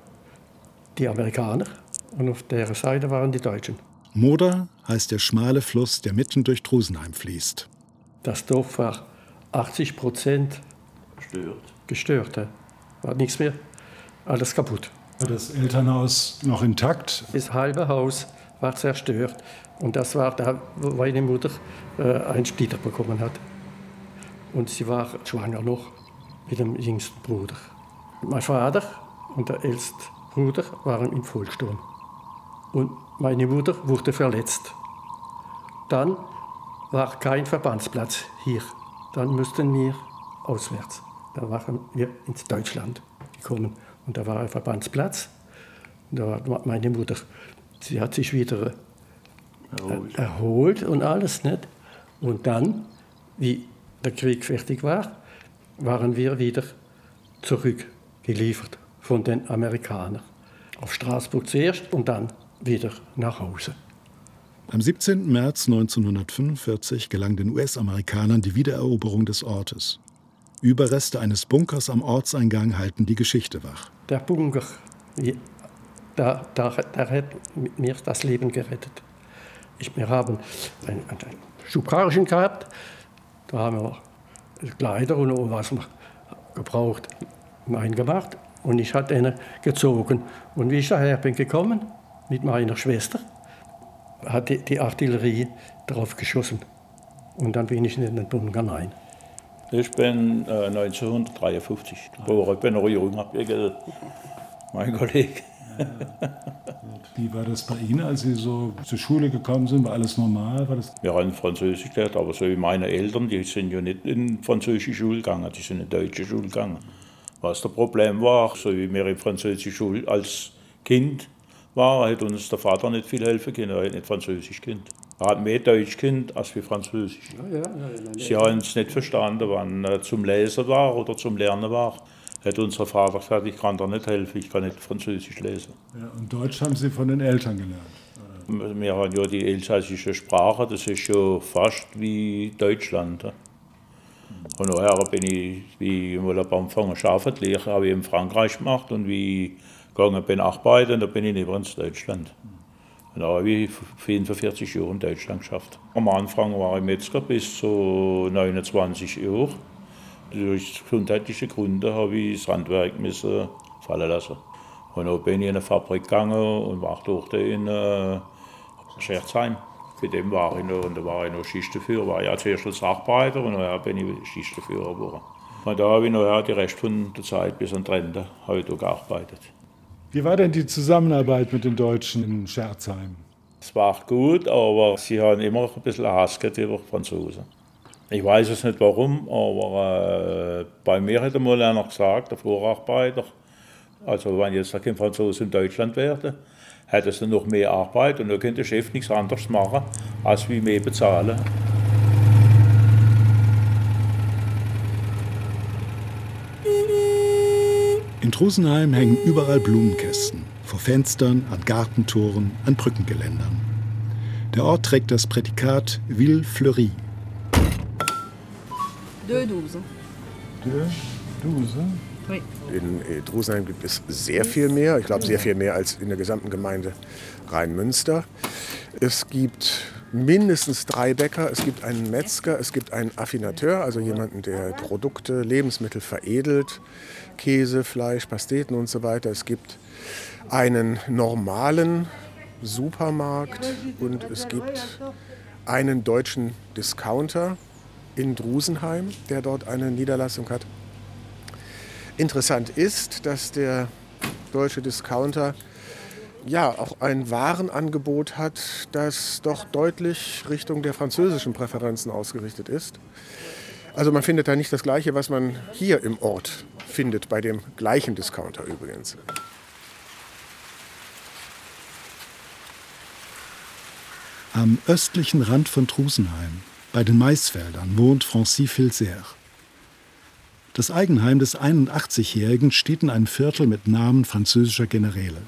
die Amerikaner und auf der Seite waren die Deutschen. Moder heißt der schmale Fluss, der mitten durch Trusenheim fließt. Das Dorf war 80 Prozent gestört. gestört. War nichts mehr, alles kaputt. War das Elternhaus noch intakt? Das halbe Haus war zerstört. Und das war da, wo meine Mutter äh, einen Splitter bekommen hat. Und sie war schwanger noch mit dem jüngsten Bruder. Mein Vater und der älteste Bruder waren im Vollsturm. Und meine Mutter wurde verletzt. Dann war kein Verbandsplatz hier. Dann mussten wir auswärts. Dann waren wir ins Deutschland gekommen. Und da war ein Verbandsplatz. Und da war meine Mutter, sie hat sich wieder erholt, erholt und alles. Nicht? Und dann, wie der Krieg fertig war, waren wir wieder zurückgeliefert von den Amerikanern. Auf Straßburg zuerst und dann wieder nach Hause. Am 17. März 1945 gelang den US-Amerikanern die Wiedereroberung des Ortes. Überreste eines Bunkers am Ortseingang halten die Geschichte wach. Der Bunker, da, da, da hat mir das Leben gerettet. Ich, wir haben ein, ein Schubkarren gehabt, da haben wir Kleider und was wir gebraucht eingemacht und ich hatte eine gezogen. Und wie ich daher bin gekommen mit meiner Schwester, hat die, die Artillerie drauf geschossen. Und dann bin ich in den Bunker rein. Ich bin äh, 1953 geboren. Ich bin noch jünger wie mein Kollege. Wie war das bei Ihnen, als Sie so zur Schule gekommen sind? War alles normal? War das Wir haben Französisch gelernt, aber so wie meine Eltern, die sind ja nicht in französische Schule gegangen, die sind in deutsche Schule gegangen. Was das Problem war, so wie wir in französische Schule als Kind waren, hat uns der Vater nicht viel helfen können, er hat nicht Französisch kennt. Er hat mehr Deutsch kennt als wie Französisch. Ja, ja, ja, Sie haben es nicht verstanden, wann er zum Lesen war oder zum Lernen war. Hat unser Vater gesagt, ich kann dir nicht helfen, ich kann nicht Französisch lesen. ja, und Deutsch haben Sie von den Eltern gelernt. Wir haben ja die elsässische Sprache, das ist ja fast wie Deutschland. Und nachher bin ich, wie ich mal am Anfang gearbeitet habe, habe ich in Frankreich gemacht und wie ich gegangen bin arbeiten, da bin ich über ins Deutschland. Und da habe ich 45 Jahre in Deutschland geschafft. Am Anfang war ich Metzger bis zu 29 Jahre. Durch gesundheitliche Gründe habe ich das Handwerk müssen fallen lassen. Und dann bin ich in eine Fabrik gegangen und war dort in äh, Scherzheim. Für den war ich noch, und da war ich noch Schichtenführer, war ich als erstes Sachbereiter und nachher bin ich Schichtenführer geworden. Und da habe ich nachher die Rest von der Zeit bis an die Rente ich gearbeitet. Wie war denn die Zusammenarbeit mit den Deutschen in Scherzheim? Es war gut, aber sie haben immer ein bisschen Hass gehabt über Franzosen. Ich weiß es nicht warum, aber äh, bei mir hat einmal einer gesagt, der Vorarbeiter, also wenn jetzt kein Franzose in Deutschland wäre, hätte er noch mehr Arbeit und dann könnte der Chef nichts anderes machen, als wie mehr bezahlen. In Trusenheim hängen überall Blumenkästen. Vor Fenstern, an Gartentoren, an Brückengeländern. Der Ort trägt das Prädikat Ville Fleurie. 2,12. Oui. In äh, Drusenheim gibt es sehr viel mehr. Ich glaube, sehr viel mehr als in der gesamten Gemeinde Rheinmünster. Es gibt mindestens drei Bäcker, es gibt einen Metzger, es gibt einen Affinateur, also jemanden, der Produkte, Lebensmittel veredelt, Käse, Fleisch, Pasteten und so weiter. Es gibt einen normalen Supermarkt und es gibt einen deutschen Discounter in Drusenheim, der dort eine Niederlassung hat. Interessant ist, dass der deutsche Discounter ja auch ein Warenangebot hat, das doch deutlich Richtung der französischen Präferenzen ausgerichtet ist. Also man findet da nicht das Gleiche, was man hier im Ort findet, bei dem gleichen Discounter übrigens. Am östlichen Rand von Trusenheim, bei den Maisfeldern, wohnt Francis Filzer. Das Eigenheim des 81-Jährigen steht in einem Viertel mit Namen französischer Generäle.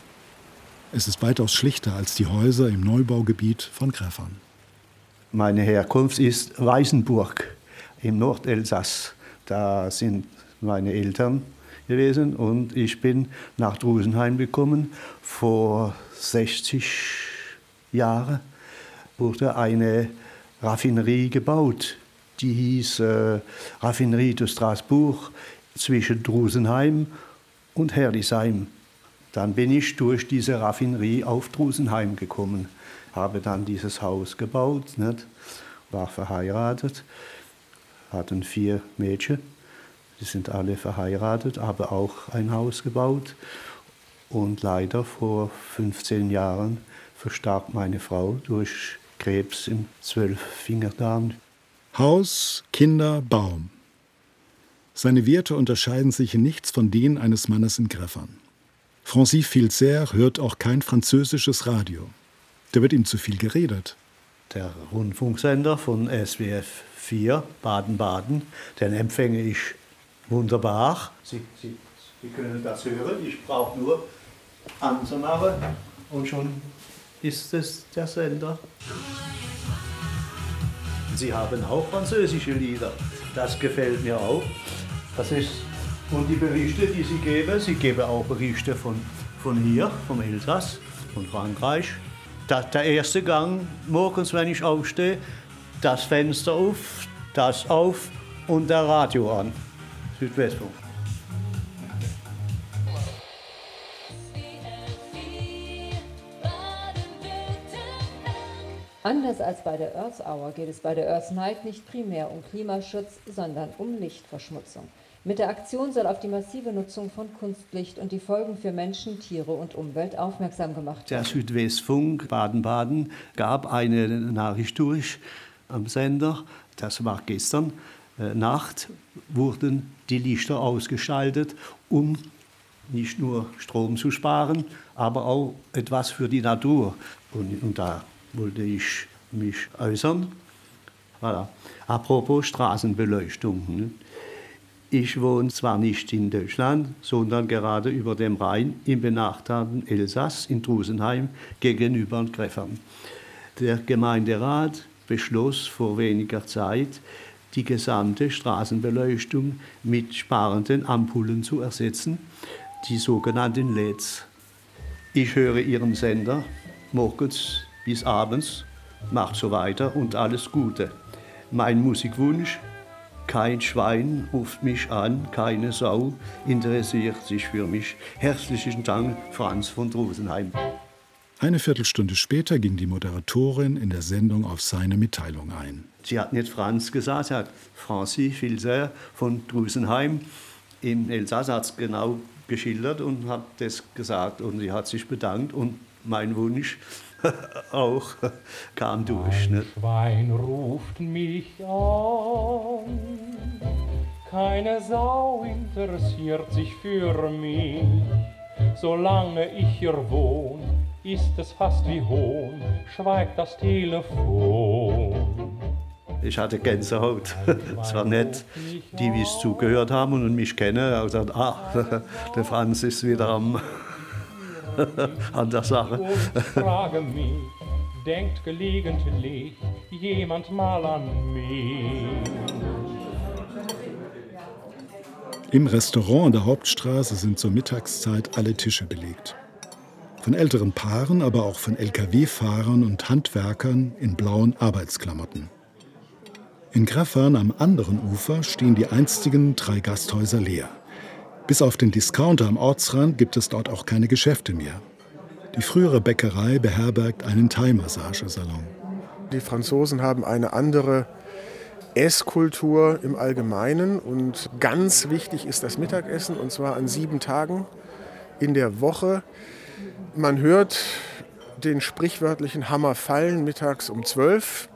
Es ist weitaus schlichter als die Häuser im Neubaugebiet von Greffern. Meine Herkunft ist Weißenburg im Nordelsass. Da sind meine Eltern gewesen und ich bin nach Drusenheim gekommen. Vor 60 Jahren wurde eine Raffinerie gebaut. Die hieß äh, Raffinerie de Strasbourg zwischen Drusenheim und Herlisheim. Dann bin ich durch diese Raffinerie auf Drusenheim gekommen, habe dann dieses Haus gebaut, nicht? war verheiratet, hatten vier Mädchen, die sind alle verheiratet, aber auch ein Haus gebaut. Und leider vor 15 Jahren verstarb meine Frau durch Krebs im Zwölffingerdarm. Haus, Kinder, Baum. Seine Werte unterscheiden sich in nichts von denen eines Mannes in Greffern. Francis Filzer hört auch kein französisches Radio. Da wird ihm zu viel geredet. Der Rundfunksender von SWF 4 Baden-Baden, den empfänge ich wunderbar. Sie, Sie, Sie können das hören, ich brauche nur anzumachen und schon ist es der Sender. Sie haben auch französische Lieder, das gefällt mir auch. Das ist und die Berichte, die Sie geben, Sie geben auch Berichte von, von hier, vom Elsass, von Frankreich. Der erste Gang, morgens, wenn ich aufstehe, das Fenster auf, das auf und der Radio an. Südwestfunk. Anders als bei der Earth Hour geht es bei der Earth Night nicht primär um Klimaschutz, sondern um Lichtverschmutzung. Mit der Aktion soll auf die massive Nutzung von Kunstlicht und die Folgen für Menschen, Tiere und Umwelt aufmerksam gemacht werden. Der Südwestfunk Baden-Baden gab eine Nachricht durch am Sender. Das war gestern äh, Nacht, wurden die Lichter ausgeschaltet, um nicht nur Strom zu sparen, aber auch etwas für die Natur. Und, und da wollte ich mich äußern. Voilà. Apropos Straßenbeleuchtung. Ne? Ich wohne zwar nicht in Deutschland, sondern gerade über dem Rhein im benachbarten Elsass in Drusenheim gegenüber Greffern. Der Gemeinderat beschloss vor weniger Zeit, die gesamte Straßenbeleuchtung mit sparenden Ampullen zu ersetzen, die sogenannten LEDs. Ich höre Ihren Sender morgens bis abends, macht so weiter und alles Gute. Mein Musikwunsch kein Schwein ruft mich an, keine Sau interessiert sich für mich. Herzlichen Dank, Franz von Drusenheim. Eine Viertelstunde später ging die Moderatorin in der Sendung auf seine Mitteilung ein. Sie hat nicht Franz gesagt, sie hat Francis Filzer von Drusenheim. Im Elsass hat es genau geschildert und hat das gesagt und sie hat sich bedankt und mein Wunsch auch kam durch. Ne? Schwein ruft mich an, keine Sau interessiert sich für mich. Solange ich hier wohne, ist es fast wie Hohn, schweigt das Telefon. Ich hatte Gänsehaut. Es war nett, die, wie es zugehört haben und mich kennen, haben gesagt, ah, der Franz ist wieder am an der Sache. Und frage mich, denkt gelegentlich jemand mal an mich. Im Restaurant an der Hauptstraße sind zur Mittagszeit alle Tische belegt. Von älteren Paaren, aber auch von Lkw-Fahrern und Handwerkern in blauen Arbeitsklamotten. In Greffern am anderen Ufer stehen die einstigen drei Gasthäuser leer. Bis auf den Discounter am Ortsrand gibt es dort auch keine Geschäfte mehr. Die frühere Bäckerei beherbergt einen Thai-Massagesalon. Die Franzosen haben eine andere Esskultur im Allgemeinen und ganz wichtig ist das Mittagessen und zwar an sieben Tagen in der Woche. Man hört den sprichwörtlichen Hammer fallen mittags um zwölf.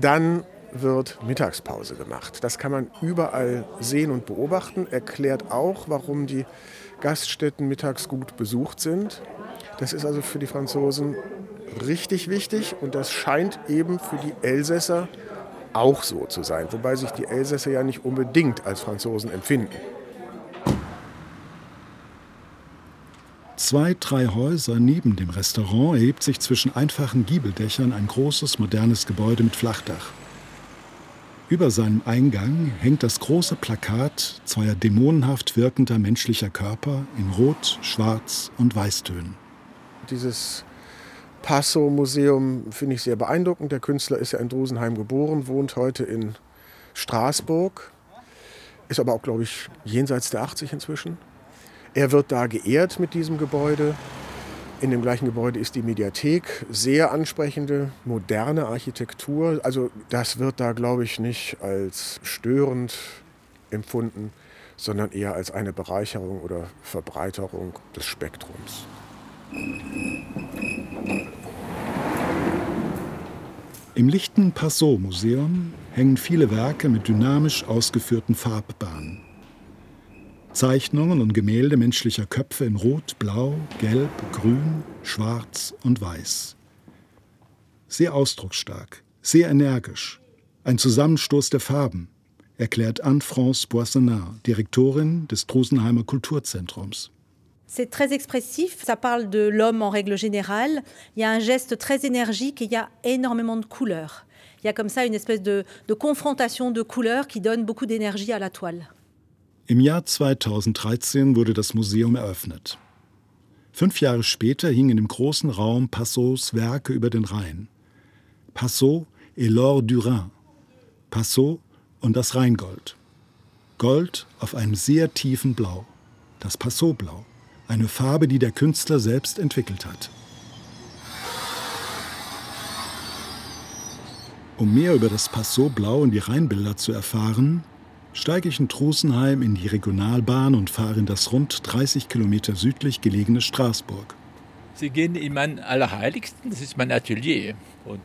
Dann wird Mittagspause gemacht. Das kann man überall sehen und beobachten. Erklärt auch, warum die Gaststätten mittags gut besucht sind. Das ist also für die Franzosen richtig wichtig und das scheint eben für die Elsässer auch so zu sein, wobei sich die Elsässer ja nicht unbedingt als Franzosen empfinden. Zwei, drei Häuser neben dem Restaurant erhebt sich zwischen einfachen Giebeldächern ein großes modernes Gebäude mit Flachdach. Über seinem Eingang hängt das große Plakat zweier dämonenhaft wirkender menschlicher Körper in Rot, Schwarz und Weißtönen. Dieses Passo-Museum finde ich sehr beeindruckend. Der Künstler ist ja in Drusenheim geboren, wohnt heute in Straßburg, ist aber auch, glaube ich, jenseits der 80 inzwischen. Er wird da geehrt mit diesem Gebäude. In dem gleichen Gebäude ist die Mediathek, sehr ansprechende, moderne Architektur. Also das wird da, glaube ich, nicht als störend empfunden, sondern eher als eine Bereicherung oder Verbreiterung des Spektrums. Im lichten Passot-Museum hängen viele Werke mit dynamisch ausgeführten Farbbahnen. Zeichnungen und Gemälde menschlicher Köpfe in Rot, Blau, Gelb, Grün, Schwarz und Weiß. Sehr ausdrucksstark, sehr energisch. Ein Zusammenstoß der Farben, erklärt Anne-France Boissonnat, Direktorin des Drusenheimer Kulturzentrums. C'est très expressif, ça parle de l'homme en règle générale. Il y a un geste très énergique et il y a énormément de couleurs. Il y a comme ça une espèce de, de confrontation de couleurs qui donne beaucoup d'énergie à la toile. Im Jahr 2013 wurde das Museum eröffnet. Fünf Jahre später hingen im großen Raum Passots Werke über den Rhein. Passot et l'or du Rhin. Passot und das Rheingold. Gold auf einem sehr tiefen Blau. Das Passotblau eine Farbe, die der Künstler selbst entwickelt hat. Um mehr über das Passot-Blau und die Rheinbilder zu erfahren, steige ich in Trusenheim in die Regionalbahn und fahre in das rund 30 Kilometer südlich gelegene Straßburg. Sie gehen in mein Allerheiligsten, das ist mein Atelier. Und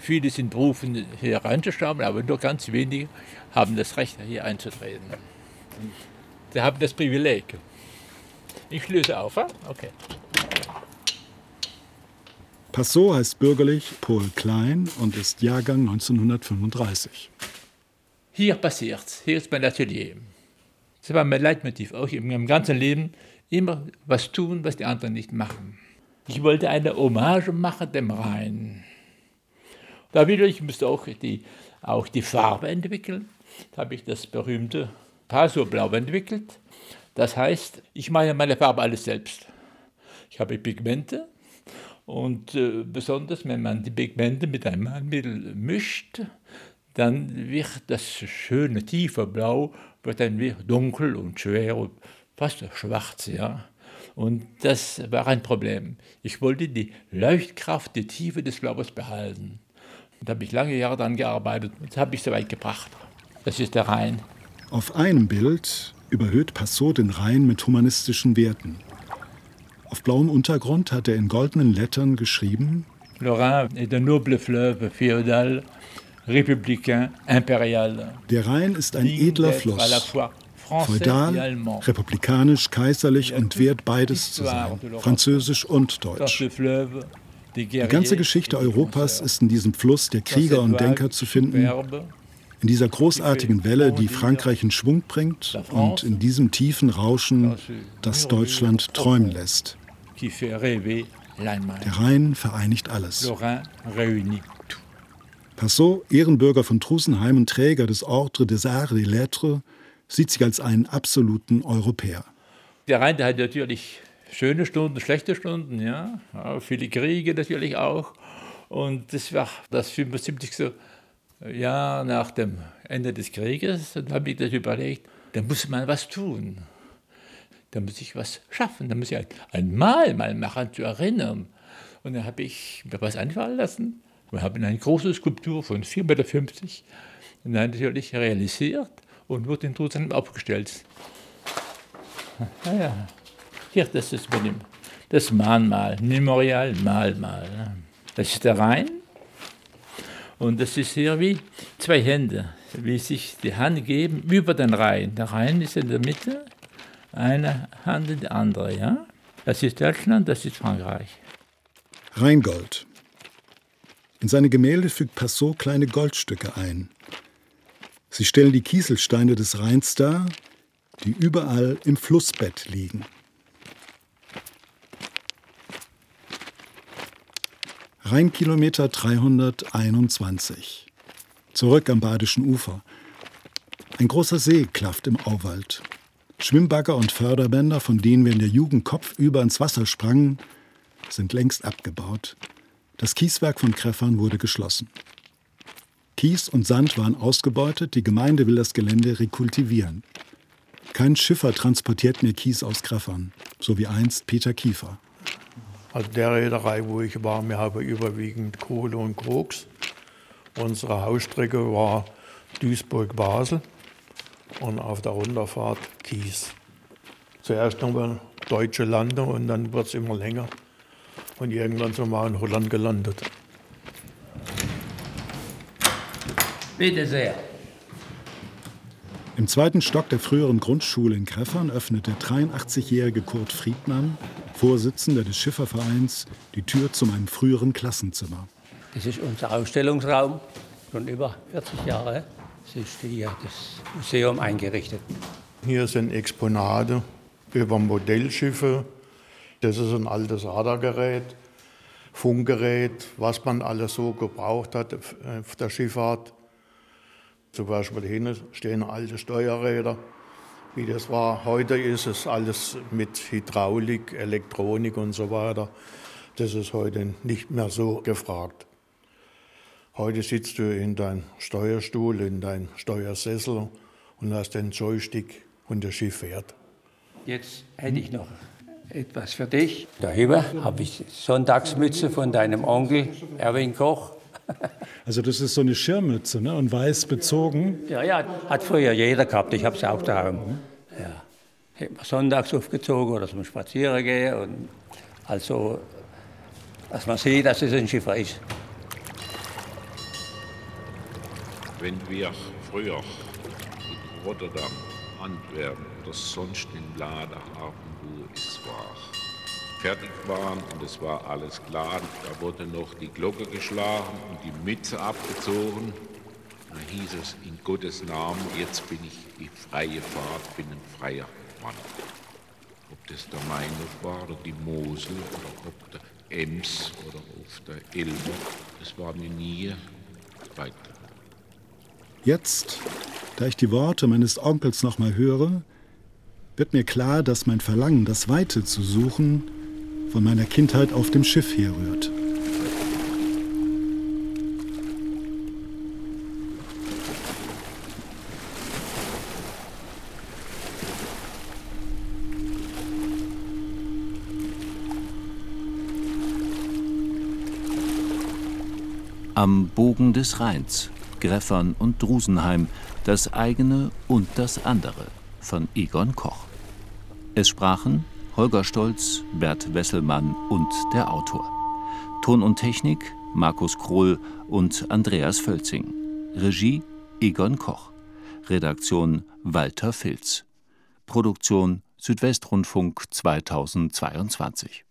viele sind berufen, hier reinzuschauen, aber nur ganz wenige haben das Recht, hier einzutreten. Sie haben das Privileg. Ich löse auf, okay. Passot heißt bürgerlich Paul Klein und ist Jahrgang 1935. Hier passiert's, hier ist mein Atelier. Das war mein Leitmotiv, auch in meinem ganzen Leben, immer was tun, was die anderen nicht machen. Ich wollte eine Hommage machen dem Rhein. Da wieder, ich musste auch die, auch die Farbe entwickeln. Da habe ich das berühmte Passot-Blau entwickelt. Das heißt, ich mache meine Farbe alles selbst. Ich habe Pigmente und äh, besonders wenn man die Pigmente mit einem Malmittel mischt, dann wird das schöne tiefe Blau wird dann wieder dunkel und schwer und fast schwarz, ja. Und das war ein Problem. Ich wollte die Leuchtkraft, die Tiefe des Blaues behalten. Und da habe ich lange Jahre daran gearbeitet und habe ich so weit gebracht. Das ist der Rhein. Auf einem Bild überhöht Passot den Rhein mit humanistischen Werten. Auf blauem Untergrund hat er in goldenen Lettern geschrieben: Le Rhin est un noble fleuve féodal. Der Rhein ist ein edler Fluss. Feudal, republikanisch, kaiserlich und wehrt beides zu sein, französisch und deutsch. Die ganze Geschichte Europas ist in diesem Fluss der Krieger und Denker zu finden, in dieser großartigen Welle, die Frankreich in Schwung bringt und in diesem tiefen Rauschen, das Deutschland träumen lässt. Der Rhein vereinigt alles. Passot, Ehrenbürger von Trusenheim und Träger des Ordre des Arts et Lettres, sieht sich als einen absoluten Europäer. Der Rhein der hat natürlich schöne Stunden, schlechte Stunden, ja. viele Kriege natürlich auch. Und das war das 75 so, ja, nach dem Ende des Krieges. Und habe ich das überlegt, da muss man was tun. Da muss ich was schaffen, da muss ich ein, ein Mal mal machen, zu erinnern. Und dann habe ich mir was einfallen lassen. Wir haben eine große Skulptur von 4,50 Meter natürlich realisiert und wurde in Jerusalem aufgestellt. Ja, ja. Hier, das ist mit dem, das Mahnmal, Memorial, Mahnmal. Das ist der Rhein. Und das ist hier wie zwei Hände, wie sich die Hand geben über den Rhein. Der Rhein ist in der Mitte, eine Hand in die andere. Ja? Das ist Deutschland, das ist Frankreich. Rheingold. In seine Gemälde fügt Passot kleine Goldstücke ein. Sie stellen die Kieselsteine des Rheins dar, die überall im Flussbett liegen. Rheinkilometer 321. Zurück am Badischen Ufer. Ein großer See klafft im Auwald. Schwimmbagger und Förderbänder, von denen wir in der Jugend kopfüber ins Wasser sprangen, sind längst abgebaut. Das Kieswerk von Kreffern wurde geschlossen. Kies und Sand waren ausgebeutet, die Gemeinde will das Gelände rekultivieren. Kein Schiffer transportiert mehr Kies aus Kreffern, so wie einst Peter Kiefer. Also der Reederei, wo ich war, wir haben überwiegend Kohle und Koks. Unsere Hausstrecke war Duisburg-Basel und auf der Runterfahrt Kies. Zuerst nochmal deutsche Lande und dann wird es immer länger. Und irgendwann sind wir in Holland gelandet. Bitte sehr. Im zweiten Stock der früheren Grundschule in Kreffern öffnet der 83-jährige Kurt Friedmann, Vorsitzender des Schiffervereins, die Tür zu meinem früheren Klassenzimmer. Das ist unser Ausstellungsraum, schon über 40 Jahre. Es ist hier das Museum eingerichtet. Hier sind Exponate über Modellschiffe. Das ist ein altes Radargerät, Funkgerät, was man alles so gebraucht hat auf der Schifffahrt. Zum Beispiel hinten stehen alte Steuerräder, wie das war. Heute ist es alles mit Hydraulik, Elektronik und so weiter. Das ist heute nicht mehr so gefragt. Heute sitzt du in deinem Steuerstuhl, in deinem Steuersessel und hast den Joystick und das Schiff fährt. Jetzt hätte ich noch etwas für dich. Da Daheim habe ich Sonntagsmütze von deinem Onkel Erwin Koch. Also das ist so eine Schirmmütze ne? und weiß bezogen. Ja, ja, hat früher jeder gehabt. Ich habe sie auch daheim. Ja. Hätte man sonntags aufgezogen oder zum Spazieren gehen. Und also, dass man sieht, dass es ein Schiffer ist. Wenn wir früher in Rotterdam, Antwerpen oder sonst in Lade haben, es war, fertig waren und es war alles klar. Da wurde noch die Glocke geschlagen und die Mütze abgezogen. Da hieß es in Gottes Namen, jetzt bin ich die freie Fahrt, bin ein freier Mann. Ob das der Mainhof war oder die Mosel oder ob der Ems oder auf der Elbe, das war mir nie weit. Jetzt, da ich die Worte meines Onkels noch mal höre, wird mir klar, dass mein Verlangen, das Weite zu suchen, von meiner Kindheit auf dem Schiff herrührt. Am Bogen des Rheins, Greffern und Drusenheim, das eigene und das andere von Egon Koch. Es sprachen Holger Stolz, Bert Wesselmann und der Autor. Ton und Technik Markus Krohl und Andreas Völzing. Regie Egon Koch. Redaktion Walter Filz. Produktion Südwestrundfunk 2022